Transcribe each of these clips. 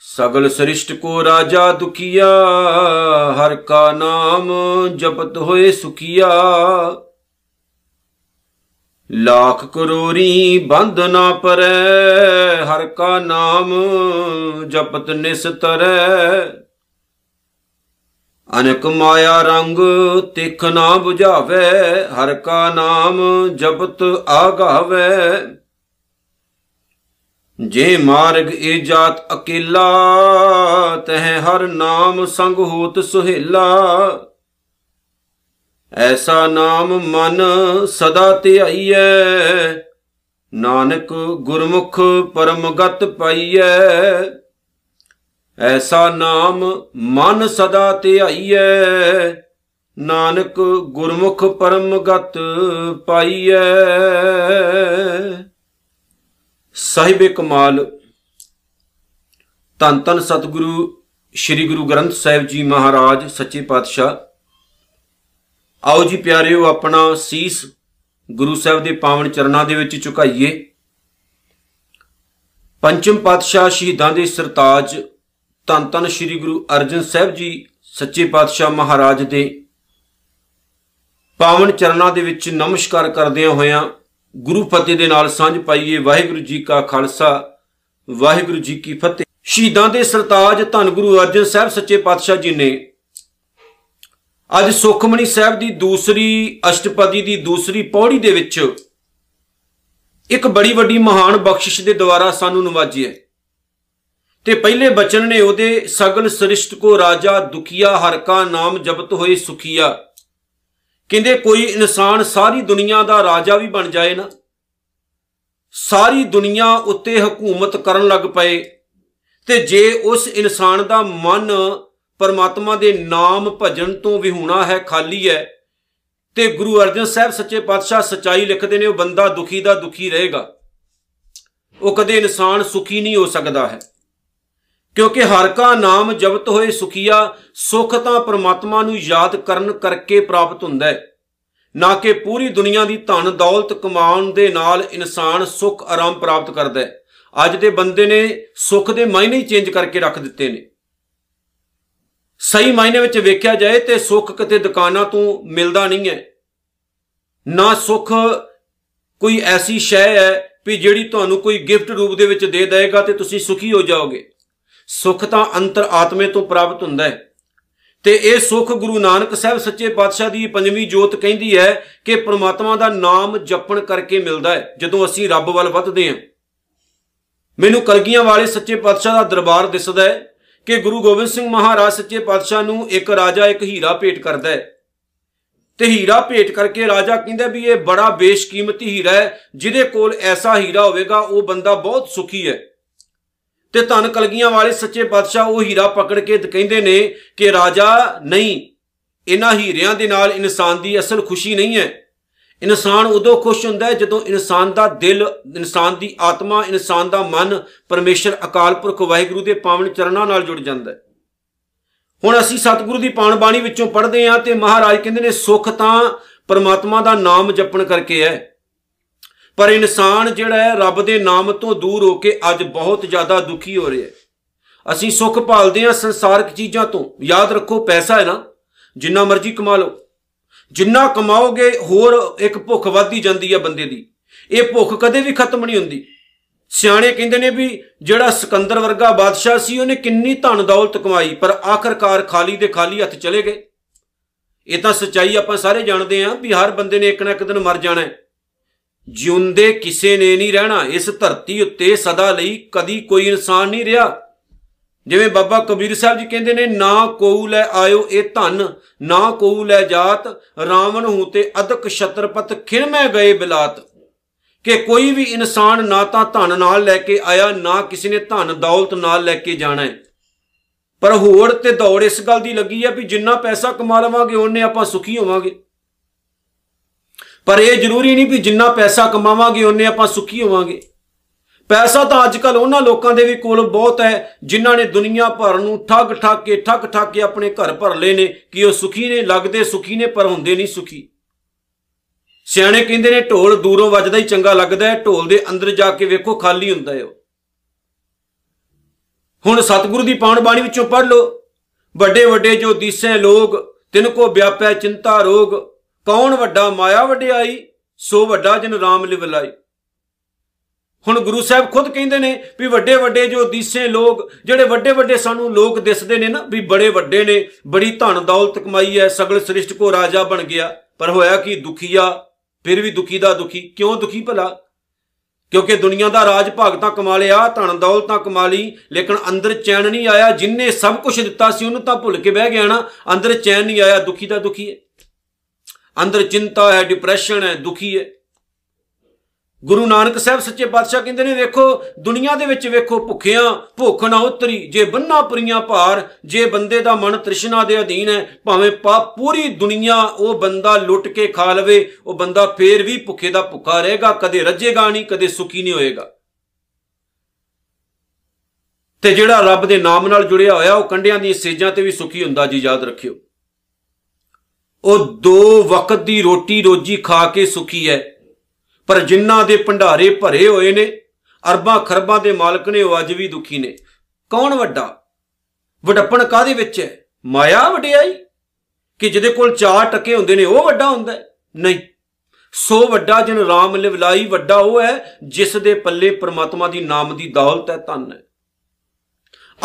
ਸਗਲ ਸ੍ਰਿਸ਼ਟ ਕੋ ਰਾਜਾ ਦੁਖੀਆ, ਹਰ ਕਾ ਨਾਮ ਜਪਤ ਹੋਏ ਸੁਖੀਆ। ਲੱਖ ਕਰੋਰੀ ਬੰਧ ਨਾ ਪਰੈ, ਹਰ ਕਾ ਨਾਮ ਜਪਤ ਨਿਸਤਰੈ। ਅਨਕ ਮਾਇਆ ਰੰਗ ਤਿਖ ਨਾ 부ਝਾਵੇ ਹਰ ਕਾ ਨਾਮ ਜਪਤ ਆਗਾਵੇ। ਜੇ ਮਾਰਗ ਇਹ ਜਾਤ ਅਕੇਲਾ, ਤਹ ਹਰ ਨਾਮ ਸੰਗ ਹੋਤ ਸੁਹੇਲਾ। ਐਸਾ ਨਾਮ ਮਨ ਸਦਾ ਧਿਆਈਐ, ਨਾਨਕ ਗੁਰਮੁਖ ਪਰਮਗਤ ਪਾਈਐ। ਐਸਾ ਨਾਮ ਮਨ ਸਦਾ ਧਿਆਈਐ, ਨਾਨਕ ਗੁਰਮੁਖ ਪਰਮਗਤ ਪਾਈਐ। ਸਾਹਿਬੇ ਕਮਾਲ ਤਨ ਤਨ ਸਤਿਗੁਰੂ ਸ੍ਰੀ ਗੁਰੂ ਗ੍ਰੰਥ ਸਾਹਿਬ ਜੀ ਮਹਾਰਾਜ, ਸੱਚੇ ਪਾਤਸ਼ਾਹ। ਆਓ ਜੀ ਪਿਆਰਿਓ, ਆਪਣਾ ਸੀਸ ਗੁਰੂ ਸਾਹਿਬ ਦੇ ਪਾਵਨ ਚਰਨਾਂ ਦੇ ਵਿੱਚ ਝੁਕਾਈਏ। ਪੰਚਮ ਪਾਤਸ਼ਾਹ ਸ਼ਹੀਦਾਂ ਦੇ ਸਰਤਾਜ ਤਨ ਤਨ ਸ੍ਰੀ ਗੁਰੂ ਅਰਜਨ ਸਾਹਿਬ ਜੀ ਸੱਚੇ ਪਾਤਸ਼ਾਹ ਮਹਾਰਾਜ ਦੇ ਪਾਵਨ ਚਰਨਾਂ ਦੇ ਵਿੱਚ ਨਮਸਕਾਰ ਕਰਦਿਆਂ ਹੋਇਆਂ ਗੁਰੂ ਫਤਿਹ ਦੇ ਨਾਲ ਸਾਂਝ ਪਾਈਏ ਵਾਹਿਗੁਰੂ ਜੀ ਕਾ ਖਾਲਸਾ, ਵਾਹਿਗੁਰੂ ਜੀ ਕੀ ਫਤਿਹ। ਸ਼ਹੀਦਾਂ ਦੇ ਸਰਤਾਜ ਧੰਨ ਗੁਰੂ ਅਰਜਨ ਸਾਹਿਬ ਸੱਚੇ ਪਾਤਸ਼ਾਹ ਜੀ ਨੇ ਅੱਜ ਸੁਖਮਣੀ ਸਾਹਿਬ ਦੀ ਦੂਸਰੀ ਅਸ਼ਟਪਦੀ ਦੀ ਦੂਸਰੀ ਪੌੜੀ ਦੇ ਵਿੱਚ ਇੱਕ ਬੜੀ ਵੱਡੀ ਮਹਾਨ ਬਖਸ਼ਿਸ਼ ਦੇ ਦੁਆਰਾ ਸਾਨੂੰ ਨਵਾਜਿਆ। ਤੇ ਪਹਿਲੇ ਬਚਨ ਨੇ ਉਹਦੇ ਸਗਲ ਸ੍ਰਿਸ਼ਟ ਕੋ ਰਾਜਾ ਦੁਖੀਆ, ਹਰ ਕਾ ਨਾਮ ਜਪਤ ਹੋਏ ਸੁਖੀਆ। ਕਹਿੰਦੇ, ਕੋਈ ਇਨਸਾਨ ਸਾਰੀ ਦੁਨੀਆ ਦਾ ਰਾਜਾ ਵੀ ਬਣ ਜਾਏ ਨਾ। ਸਾਰੀ ਦੁਨੀਆ ਉੱਤੇ ਹਕੂਮਤ ਕਰਨ ਲੱਗ ਪਏ। ਤੇ ਜੇ ਉਸ ਇਨਸਾਨ ਦਾ ਮਨ ਪਰਮਾਤਮਾ ਦੇ ਨਾਮ ਭਜਨ ਤੋਂ ਵਿਹੂਣਾ ਹੈ, ਖਾਲੀ ਹੈ, ਤੇ ਗੁਰੂ ਅਰਜਨ ਸਾਹਿਬ ਸੱਚੇ ਪਾਤਸ਼ਾਹ ਸਚਾਈ ਲਿਖਦੇ ਨੇ, ਉਹ ਬੰਦਾ ਦੁਖੀ ਦਾ ਦੁਖੀ ਰਹੇਗਾ। ਉਹ ਕਦੇ ਇਨਸਾਨ ਸੁਖੀ ਨਹੀਂ ਹੋ ਸਕਦਾ ਹੈ। ਕਿਉਂਕਿ ਹਰ ਕਾ ਨਾਮ ਜਪਤ ਹੋਏ ਸੁਖੀਆ, ਸੁਖ ਤਾਂ ਪ੍ਰਮਾਤਮਾ ਨੂੰ ਯਾਦ ਕਰਨ ਕਰਕੇ ਪ੍ਰਾਪਤ ਹੁੰਦਾ ਹੈ। ਨਾ ਕਿ ਪੂਰੀ ਦੁਨੀਆ ਦੀ ਧਨ ਦੌਲਤ ਕਮਾਉਣ ਦੇ ਨਾਲ ਇਨਸਾਨ ਸੁਖ ਆਰਾਮ ਪ੍ਰਾਪਤ ਕਰਦਾ ਹੈ। ਅੱਜ ਦੇ ਬੰਦੇ ਨੇ ਸੁਖ ਦੇ ਮਾਇਨੇ ਹੀ ਚੇਂਜ ਕਰਕੇ ਰੱਖ ਦਿੱਤੇ ਨੇ। ਸਹੀ ਮਾਇਨੇ ਵਿੱਚ ਵੇਖਿਆ ਜਾਏ ਤੇ ਸੁਖ ਕਿਤੇ ਦੁਕਾਨਾਂ ਤੋਂ ਮਿਲਦਾ ਨਹੀਂ ਹੈ। ਨਾ ਸੁਖ ਕੋਈ ਐਸੀ ਸ਼ੈ ਹੈ ਵੀ ਜਿਹੜੀ ਤੁਹਾਨੂੰ ਕੋਈ ਗਿਫਟ ਰੂਪ ਦੇ ਵਿੱਚ ਦੇ ਦੇਗਾ ਤੇ ਤੁਸੀਂ ਸੁਖੀ ਹੋ ਜਾਓਗੇ। ਸੁਖ ਤਾਂ ਅੰਤਰ ਆਤਮੇ ਤੋਂ ਪ੍ਰਾਪਤ ਹੁੰਦਾ ਹੈ। ਤੇ ਇਹ ਸੁਖ ਗੁਰੂ ਨਾਨਕ ਸਾਹਿਬ ਸੱਚੇ ਪਾਤਸ਼ਾਹ ਦੀ ਪੰਜਵੀਂ ਜੋਤ ਕਹਿੰਦੀ ਹੈ ਕਿ ਪ੍ਰਮਾਤਮਾ ਦਾ ਨਾਮ ਜਪਣ ਕਰਕੇ ਮਿਲਦਾ ਹੈ, ਜਦੋਂ ਅਸੀਂ ਰੱਬ ਵੱਲ ਵੱਧਦੇ ਹਾਂ। ਮੈਨੂੰ ਕਲਗੀਆਂ ਵਾਲੇ ਸੱਚੇ ਪਾਤਸ਼ਾਹ ਦਾ ਦਰਬਾਰ ਦਿਸਦਾ ਹੈ ਕਿ ਗੁਰੂ ਗੋਬਿੰਦ ਸਿੰਘ ਮਹਾਰਾਜ ਸੱਚੇ ਪਾਤਸ਼ਾਹ ਨੂੰ ਇੱਕ ਰਾਜਾ, ਇੱਕ ਹੀਰਾ ਭੇਟ ਕਰਦਾ ਹੈ। ਤੇ ਹੀਰਾ ਭੇਟ ਕਰਕੇ ਰਾਜਾ ਕਹਿੰਦਾ ਵੀ ਇਹ ਬੜਾ ਬੇਸ਼ਕੀਮਤੀ ਹੀਰਾ ਹੈ, ਜਿਹਦੇ ਕੋਲ ਐਸਾ ਹੀਰਾ ਹੋਵੇਗਾ, ਉਹ ਬੰਦਾ ਬਹੁਤ ਸੁਖੀ ਹੈ। ਤੇ ਧਨ ਕਲਗੀਆਂ ਵਾਲੇ ਸੱਚੇ ਪਾਤਸ਼ਾਹ ਉਹ ਹੀਰਾ ਪਕੜ ਕੇ ਕਹਿੰਦੇ ਨੇ ਕਿ ਰਾਜਾ, ਨਹੀਂ, ਇਹਨਾਂ ਹੀਰਿਆਂ ਦੇ ਨਾਲ ਇਨਸਾਨ ਦੀ ਅਸਲ ਖੁਸ਼ੀ ਨਹੀਂ ਹੈ। ਇਨਸਾਨ ਉਦੋਂ ਖੁਸ਼ ਹੁੰਦਾ ਹੈ ਜਦੋਂ ਇਨਸਾਨ ਦਾ ਦਿਲ, ਇਨਸਾਨ ਦੀ ਆਤਮਾ, ਇਨਸਾਨ ਦਾ ਮਨ ਪਰਮੇਸ਼ਰ, ਅਕਾਲ ਪੁਰਖ, ਵਾਹਿਗੁਰੂ ਦੇ ਪਾਵਨ ਚਰਨਾਂ ਨਾਲ ਜੁੜ ਜਾਂਦਾ ਹੈ। ਹੁਣ ਅਸੀਂ ਸਤਿਗੁਰੂ ਦੀ ਪਾਣ ਬਾਣੀ ਵਿੱਚੋਂ ਪੜ੍ਹਦੇ ਹਾਂ ਤੇ ਮਹਾਰਾਜ ਕਹਿੰਦੇ ਨੇ, ਸੁਖ ਤਾਂ ਪਰਮਾਤਮਾ ਦਾ ਨਾਮ ਜਪਣ ਕਰਕੇ ਹੈ। ਪਰ ਇਨਸਾਨ ਜਿਹੜਾ ਹੈ, ਰੱਬ ਦੇ ਨਾਮ ਤੋਂ ਦੂਰ ਹੋ ਕੇ ਅੱਜ ਬਹੁਤ ਜ਼ਿਆਦਾ ਦੁਖੀ ਹੋ ਰਿਹਾ ਹੈ। ਅਸੀਂ ਸੁੱਖ ਭਾਲਦੇ ਹਾਂ ਸੰਸਾਰਿਕ ਚੀਜ਼ਾਂ ਤੋਂ। ਯਾਦ ਰੱਖੋ, ਪੈਸਾ ਹੈ ਨਾ। ਜਿੰਨਾ ਮਰਜ਼ੀ ਕਮਾ ਲਓ। ਜਿੰਨਾ ਕਮਾਓਗੇ, ਹੋਰ ਇੱਕ ਭੁੱਖ ਵੱਧਦੀ ਜਾਂਦੀ ਹੈ ਬੰਦੇ ਦੀ। ਇਹ ਭੁੱਖ ਕਦੇ ਵੀ ਖਤਮ ਨਹੀਂ ਹੁੰਦੀ। ਸਿਆਣੇ ਕਹਿੰਦੇ ਨੇ ਵੀ ਜਿਹੜਾ ਸਿਕੰਦਰ ਵਰਗਾ ਬਾਦਸ਼ਾਹ ਸੀ, ਉਹਨੇ ਕਿੰਨੀ ਧਨ ਦੌਲਤ ਕਮਾਈ, ਪਰ ਆਖਰਕਾਰ ਖਾਲੀ ਦੇ ਖਾਲੀ ਹੱਥ ਚਲੇ ਗਏ। ਇਹ ਤਾਂ ਸੱਚਾਈ ਆਪਾਂ ਸਾਰੇ ਜਾਣਦੇ ਆਂ ਵੀ ਹਰ ਬੰਦੇ ਨੇ ਇੱਕ ਨਾ ਇੱਕ ਦਿਨ ਮਰ ਜਾਣਾ ਹੈ। ਜਿਉਂਦੇ ਕਿਸੇ ਨੇ ਨਹੀਂ ਰਹਿਣਾ, ਇਸ ਧਰਤੀ ਉੱਤੇ ਸਦਾ ਲਈ ਕਦੀ ਕੋਈ ਇਨਸਾਨ ਨਹੀਂ ਰਿਹਾ। ਜਿਵੇਂ ਬਾਬਾ ਕਬੀਰ ਸਾਹਿਬ ਜੀ ਕਹਿੰਦੇ ਨੇ, ਨਾ ਕੋਉ ਲੈ ਆਇਓ ਇਹ ਧਨ, ਨਾ ਕੋਉ ਲੈ ਜਾਤ, ਰਾਵਣ ਹੂ ਤੇ ਅਦਕ ਛਤਰਪਤ ਖਿਰਮੈ ਗਏ ਬਿਲਾਤ। ਕਿ ਕੋਈ ਵੀ ਇਨਸਾਨ ਨਾ ਤਾਂ ਧਨ ਨਾਲ ਲੈ ਕੇ ਆਇਆ, ਨਾ ਕਿਸੇ ਨੇ ਧਨ ਦੌਲਤ ਨਾਲ ਲੈ ਕੇ ਜਾਣਾ ਹੈ। ਪਰ ਹੋੜ ਤੇ ਦੌੜ ਇਸ ਗੱਲ ਦੀ ਲੱਗੀ ਹੈ ਵੀ ਜਿੰਨਾ ਪੈਸਾ ਕਮਾ ਲਵਾਂਗੇ, ਉਹਨੇ ਆਪਾਂ ਸੁਖੀ ਹੋਵਾਂਗੇ। ਪਰ ਇਹ ਜ਼ਰੂਰੀ ਨਹੀਂ ਵੀ ਜਿੰਨਾ ਪੈਸਾ ਕਮਾਵਾਂਗੇ ਉਹਨੇ ਆਪਾਂ ਸੁਖੀ ਹੋਵਾਂਗੇ। ਪੈਸਾ ਤਾਂ ਅੱਜ ਕੱਲ ਉਹਨਾਂ ਲੋਕਾਂ ਦੇ ਵੀ ਕੋਲ ਬਹੁਤ ਹੈ, ਜਿਨ੍ਹਾਂ ਨੇ ਦੁਨੀਆ ਭਰ ਨੂੰ ਠੱਗ ਠੱਗ ਕੇ ਠੱਗ ਠੱਗ ਕੇ ਆਪਣੇ ਘਰ ਭਰ ਲਏ ਨੇ ਕਿ ਉਹ ਸੁਖੀ ਨੇ, ਲੱਗਦੇ ਸੁਖੀ ਨੇ, ਪਰ ਹੁੰਦੇ ਨਹੀਂ ਸੁਖੀ। ਸਿਆਣੇ ਕਹਿੰਦੇ ਨੇ, ਢੋਲ ਦੂਰੋਂ ਵੱਜਦਾ ਹੀ ਚੰਗਾ ਲੱਗਦਾ ਹੈ, ਢੋਲ ਦੇ ਅੰਦਰ ਜਾ ਕੇ ਵੇਖੋ ਖਾਲੀ ਹੁੰਦਾ ਹੈ ਉਹ। ਹੁਣ ਸਤਿਗੁਰੂ ਦੀ ਪਾਉਣ ਬਾਣੀ ਵਿੱਚੋਂ ਪੜ੍ਹ ਲਓ। ਵੱਡੇ ਵੱਡੇ ਜੋ ਦੀਸੇ ਲੋਗ ਤਿਨ ਕੋ ਵਿਆਪੈ ਚਿੰਤਾ ਰੋਗ ਕੌਣ ਵੱਡਾ ਮਾਇਆ ਵਡਿਆਈ, ਸੋ ਵੱਡਾ ਜਨ ਰਾਮ ਲਿਵ ਲਾਈ। ਹੁਣ ਗੁਰੂ ਸਾਹਿਬ ਖੁਦ ਕਹਿੰਦੇ ਨੇ ਵੀ ਵੱਡੇ ਵੱਡੇ ਜੋ ਦੀਸੇ ਲੋਕ, ਜਿਹੜੇ ਵੱਡੇ ਵੱਡੇ ਸਾਨੂੰ ਲੋਕ ਦਿਸਦੇ ਨੇ ਨਾ, ਵੀ ਬੜੇ ਵੱਡੇ ਨੇ, ਬੜੀ ਧਨ ਦੌਲਤ ਕਮਾਈ ਹੈ, ਸਗਲ ਸ੍ਰਿਸ਼ਟ ਕੋ ਰਾਜਾ ਬਣ ਗਿਆ। ਪਰ ਹੋਇਆ ਕੀ ਦੁਖੀਆ, ਫਿਰ ਵੀ ਦੁਖੀ ਦਾ ਦੁਖੀ। ਕਿਉਂ ਦੁਖੀ ਭਲਾ? ਕਿਉਂਕਿ ਦੁਨੀਆ ਦਾ ਰਾਜ ਭਗਤਾਂ ਕਮਾ ਲਿਆ, ਧਨ ਦੌਲਤਾਂ ਕਮਾ ਲਈ, ਲੇਕਿਨ ਅੰਦਰ ਚੈਨ ਨਹੀਂ ਆਇਆ। ਜਿਨਨੇ ਸਭ ਕੁਝ ਦਿੱਤਾ ਸੀ ਉਹਨੂੰ ਤਾਂ ਭੁੱਲ ਕੇ ਬਹਿ ਗਿਆ ਨਾ, ਅੰਦਰ ਚੈਨ ਨਹੀਂ ਆਇਆ, ਦੁਖੀ ਦਾ ਦੁਖੀ ਹੈ। ਅੰਦਰ ਚਿੰਤਾ ਹੈ ਡਿਪਰੈਸ਼ਨ ਹੈ, ਦੁਖੀ ਹੈ। ਗੁਰੂ ਨਾਨਕ ਸਾਹਿਬ ਸੱਚੇ ਪਾਤਸ਼ਾਹ ਕਹਿੰਦੇ ਨੇ, ਵੇਖੋ, ਦੁਨੀਆ ਦੇ ਵਿੱਚ ਵੇਖੋ ਭੁੱਖਿਆਂ, ਭੁੱਖ ਨਾ ਉਤਰੀ, ਜੇ ਬੰਨਾ ਪਰੀਆਂ ਭਾਰ, ਜੇ ਬੰਦੇ ਦਾ ਮਨ ਤ੍ਰਿਸ਼ਨਾ ਦੇ ਅਧੀਨ ਹੈ, ਭਾਵੇਂ ਪੂਰੀ ਦੁਨੀਆ ਉਹ ਬੰਦਾ ਲੁੱਟ ਕੇ ਖਾ ਲਵੇ, ਉਹ ਬੰਦਾ ਫੇਰ ਵੀ ਭੁੱਖੇ ਦਾ ਭੁੱਖਾ ਰਹੇਗਾ, ਕਦੇ ਰੱਜੇਗਾ ਨਹੀਂ, ਕਦੇ ਸੁਖੀ ਨਹੀਂ ਹੋਏਗਾ। ਤੇ ਜਿਹੜਾ ਰੱਬ ਦੇ ਨਾਮ ਨਾਲ ਜੁੜਿਆ ਹੋਇਆ, ਉਹ ਕੰਡਿਆਂ ਦੀਆਂ ਸੇਜਾਂ ਤੇ ਵੀ ਸੁਖੀ ਹੁੰਦਾ, ਜੀ ਯਾਦ ਰੱਖਿਓ। ਉਹ ਦੋ ਵਕਤ ਦੀ ਰੋਟੀ ਰੋਜੀ ਖਾ ਕੇ ਸੁਖੀ ਹੈ ਪਰ ਜਿਨ੍ਹਾਂ ਦੇ ਭੰਡਾਰੇ ਭਰੇ ਹੋਏ ਨੇ, ਅਰਬਾਂ ਖਰਬਾਂ ਦੇ ਮਾਲਕ ਨੇ ਉਹ ਅੱਜ ਵੀ ਦੁਖੀ ਨੇ। ਕੌਣ ਵੱਡਾ? ਵਡੱਪਣ ਕਾਦੇ ਵਿੱਚ ਹੈ ਮਾਇਆ ਵਡਿਆਈ? ਕਿ ਜਿਹਦੇ ਕੋਲ ਚਾਰ ਟਕੇ ਹੁੰਦੇ ਨੇ, ਉਹ ਵੱਡਾ ਹੁੰਦਾ ਨਹੀਂ। ਸੋ ਵੱਡਾ ਜਨ ਰਾਮ ਲਿਵਲਾਈ, ਵੱਡਾ ਉਹ ਹੈ ਜਿਸ ਦੇ ਪੱਲੇ ਪ੍ਰਮਾਤਮਾ ਦੀ ਨਾਮ ਦੀ ਦੌਲਤ ਹੈ ਧਨ ਹੈ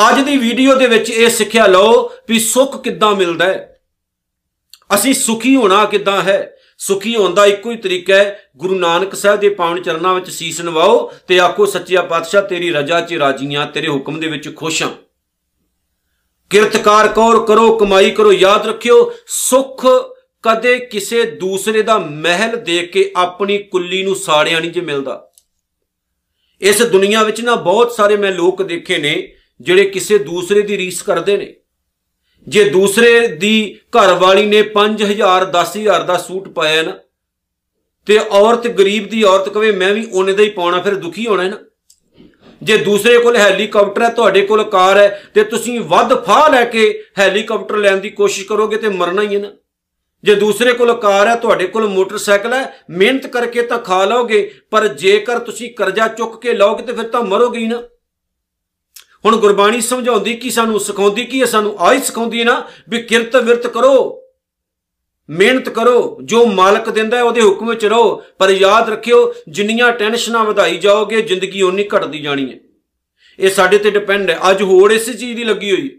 ਅੱਜ ਦੀ ਵੀਡੀਓ ਦੇ ਵਿੱਚ ਇਹ ਸਿੱਖਿਆ ਲਓ ਵੀ ਸੁੱਖ ਕਿੱਦਾਂ ਮਿਲਦਾ ਹੈ ਅਸੀਂ ਸੁਖੀ ਹੋਣਾ ਕਿੱਦਾਂ ਹੈ? ਸੁਖੀ ਹੋਣ ਦਾ ਇੱਕੋ ਹੀ ਤਰੀਕਾ ਹੈ, ਗੁਰੂ ਨਾਨਕ ਸਾਹਿਬ ਦੇ ਪਾਵਨ ਚਰਨਾਂ ਵਿੱਚ ਸੀਸ ਨਵਾਓ ਤੇ ਆਖੋ, ਸੱਚਿਆ ਪਾਤਸ਼ਾਹ, ਤੇਰੀ ਰਜਾ 'ਚ ਰਾਜੀਆਂ, ਤੇਰੇ ਹੁਕਮ ਦੇ ਵਿੱਚ ਖੁਸ਼ ਹਾਂ। ਕਿਰਤਕਾਰ ਕੌਰ ਕਰੋ, ਕਮਾਈ ਕਰੋ, ਯਾਦ ਰੱਖਿਓ, ਸੁਖ ਕਦੇ ਕਿਸੇ ਦੂਸਰੇ ਦਾ ਮਹਿਲ ਦੇਖ ਕੇ ਆਪਣੀ ਕੁੱਲੀ ਨੂੰ ਸਾੜਿਆ ਨਹੀਂ ਜੇ ਮਿਲਦਾ। ਇਸ ਦੁਨੀਆ ਵਿੱਚ ਨਾ ਬਹੁਤ ਸਾਰੇ ਮੈਂ ਲੋਕ ਦੇਖੇ ਨੇ, ਜਿਹੜੇ ਕਿਸੇ ਦੂਸਰੇ ਦੀ ਰੀਸ ਕਰਦੇ ਨੇ। ਜੇ ਦੂਸਰੇ ਦੀ ਘਰ ਵਾਲੀ ਨੇ 5000 10000 ਦਾ ਸੂਟ ਪਾਇਆ ਨਾ, ਤੇ ਔਰਤ ਗਰੀਬ ਦੀ ਔਰਤ ਕਵੇ, ਮੈਂ ਵੀ ਉਹਨੇ ਦਾ ਹੀ ਪਾਉਣਾ, ਫਿਰ ਦੁਖੀ ਹੋਣਾ ਹੈ ਨਾ। ਜੇ ਦੂਸਰੇ ਕੋਲ ਹੈਲੀਕਾਪਟਰ ਹੈ, ਤੁਹਾਡੇ ਕੋਲ ਕਾਰ ਹੈ, ਤੇ ਤੁਸੀਂ ਵੱਧ ਫਾਹ ਲੈ ਕੇ ਹੈਲੀਕਾਪਟਰ ਲੈਣ ਦੀ ਕੋਸ਼ਿਸ਼ ਕਰੋਗੇ ਤੇ ਮਰਨਾ ਹੀ ਹੈ ਨਾ। ਜੇ ਦੂਸਰੇ ਕੋਲ ਕਾਰ ਹੈ, ਤੁਹਾਡੇ ਕੋਲ ਮੋਟਰਸਾਈਕਲ ਹੈ, ਮਿਹਨਤ ਕਰਕੇ ਤਾਂ ਖਾ ਲਓਗੇ, ਪਰ ਜੇਕਰ ਤੁਸੀਂ ਕਰਜ਼ਾ ਚੁੱਕ ਕੇ ਲਓਗੇ ਤੇ ਫਿਰ ਤਾਂ ਮਰੋਗੇ ਹੀ ਨਾ। ਹੁਣ ਗੁਰਬਾਣੀ ਸਮਝਾਉਂਦੀ ਕੀ ਸਾਨੂੰ, ਸਿਖਾਉਂਦੀ ਕੀ ਹੈ? ਸਾਨੂੰ ਆਈ ਸਿਖਾਉਂਦੀ ਹੈ ਨਾ ਵੀ ਕਿਰਤ ਵਿਰਤ ਕਰੋ, ਮਿਹਨਤ ਕਰੋ, ਜੋ ਮਾਲਕ ਦਿੰਦਾ ਹੈ ਉਹਦੇ ਹੁਕਮ ਵਿੱਚ ਰਹੋ, ਪਰ ਯਾਦ ਰੱਖਿਓ, ਜਿੰਨੀਆਂ ਟੈਨਸ਼ਨਾਂ ਵਧਾਈ ਜਾਓਗੇ, ਜ਼ਿੰਦਗੀ ਓਨੀ ਘਟਦੀ ਜਾਣੀ ਹੈ। ਇਹ ਸਾਡੇ ਤੇ ਡਿਪੈਂਡ ਹੈ। ਅੱਜ ਹੋਰ ਇਸੇ ਚੀਜ਼ ਦੀ ਲੱਗੀ ਹੋਈ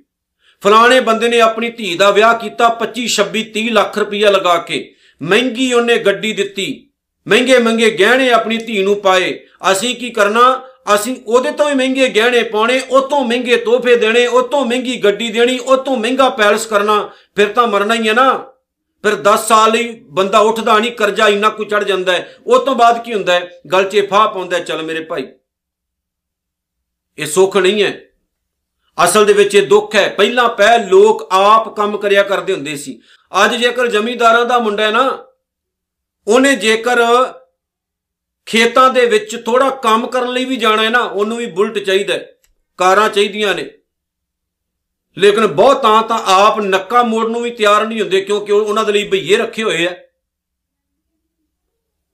ਫਲਾਣੇ ਬੰਦੇ ਨੇ ਆਪਣੀ ਧੀ ਦਾ ਵਿਆਹ ਕੀਤਾ 25 26 30 ਲੱਖ ਰੁਪਈਆ ਲਗਾ ਕੇ, ਮਹਿੰਗੀ ਉਹਨੇ ਗੱਡੀ ਦਿੱਤੀ ਮਹਿੰਗੇ ਮਹਿੰਗੇ ਗਹਿਣੇ ਆਪਣੀ ਧੀ ਨੂੰ ਪਾਏ। ਅਸੀਂ ਕੀ ਕਰਨਾ? ਅਸੀਂ ਉਹਦੇ ਤੋਂ ਵੀ ਮਹਿੰਗੇ ਗਹਿਣੇ ਪਾਉਣੇ, ਉਹ ਤੋਂ ਮਹਿੰਗੇ ਤੋਹਫੇ ਦੇਣੇ, ਉਹ ਤੋਂ ਮਹਿੰਗੀ ਗੱਡੀ ਦੇਣੀ, ਉਹ ਤੋਂ ਮਹਿੰਗਾ ਪੈਲਸ ਕਰਨਾ, ਫਿਰ ਤਾਂ ਮਰਨਾ ਹੀ ਹੈ ਨਾ। ਫਿਰ 10 ਸਾਲ ਹੀ ਬੰਦਾ ਉੱਠਦਾ ਨਹੀਂ, ਕਰਜ਼ਾ ਇੰਨਾ ਕੁ ਚੜ ਜਾਂਦਾ ਹੈ। ਉਹ ਤੋਂ ਬਾਅਦ ਕੀ ਹੁੰਦਾ ਹੈ? ਗਲ 'ਚ ਫਾਹ ਪਾਉਂਦਾ ਚੱਲ ਮੇਰੇ ਭਾਈ। ਇਹ ਸੁੱਖ ਨਹੀਂ ਹੈ। ਅਸਲ ਦੇ ਵਿੱਚ ਇਹ ਦੁੱਖ ਹੈ। ਪਹਿਲਾਂ ਪਹਿ ਲੋਕ ਆਪ ਕੰਮ ਕਰਿਆ ਕਰਦੇ ਹੁੰਦੇ ਸੀ। ਅੱਜ ਜੇਕਰ ਜ਼ਮੀਂਦਾਰਾਂ ਦਾ ਮੁੰਡਾ ਹੈ ਨਾ, ਉਹਨੇ ਜੇਕਰ ਖੇਤਾਂ ਦੇ ਵਿੱਚ ਥੋੜਾ ਕੰਮ ਕਰਨ ਲਈ ਵੀ ਜਾਣਾ ਹੈ ਨਾ, ਉਹਨੂੰ ਵੀ ਬੁਲਟ ਚਾਹੀਦਾ ਕਾਰਾਂ ਚਾਹੀਦੀਆਂ ਨੇ। ਲੇਕਿਨ ਬਹੁਤ ਤਾਂ ਤਾਂ ਆਪ ਨੱਕਾ ਮੋੜ ਨੂੰ ਵੀ ਤਿਆਰ ਨਹੀਂ ਹੁੰਦੇ, ਕਿਉਂਕਿ ਉਹਨਾਂ ਦੇ ਲਈ ਭਈਏ ਰੱਖੇ ਹੋਏ ਆ।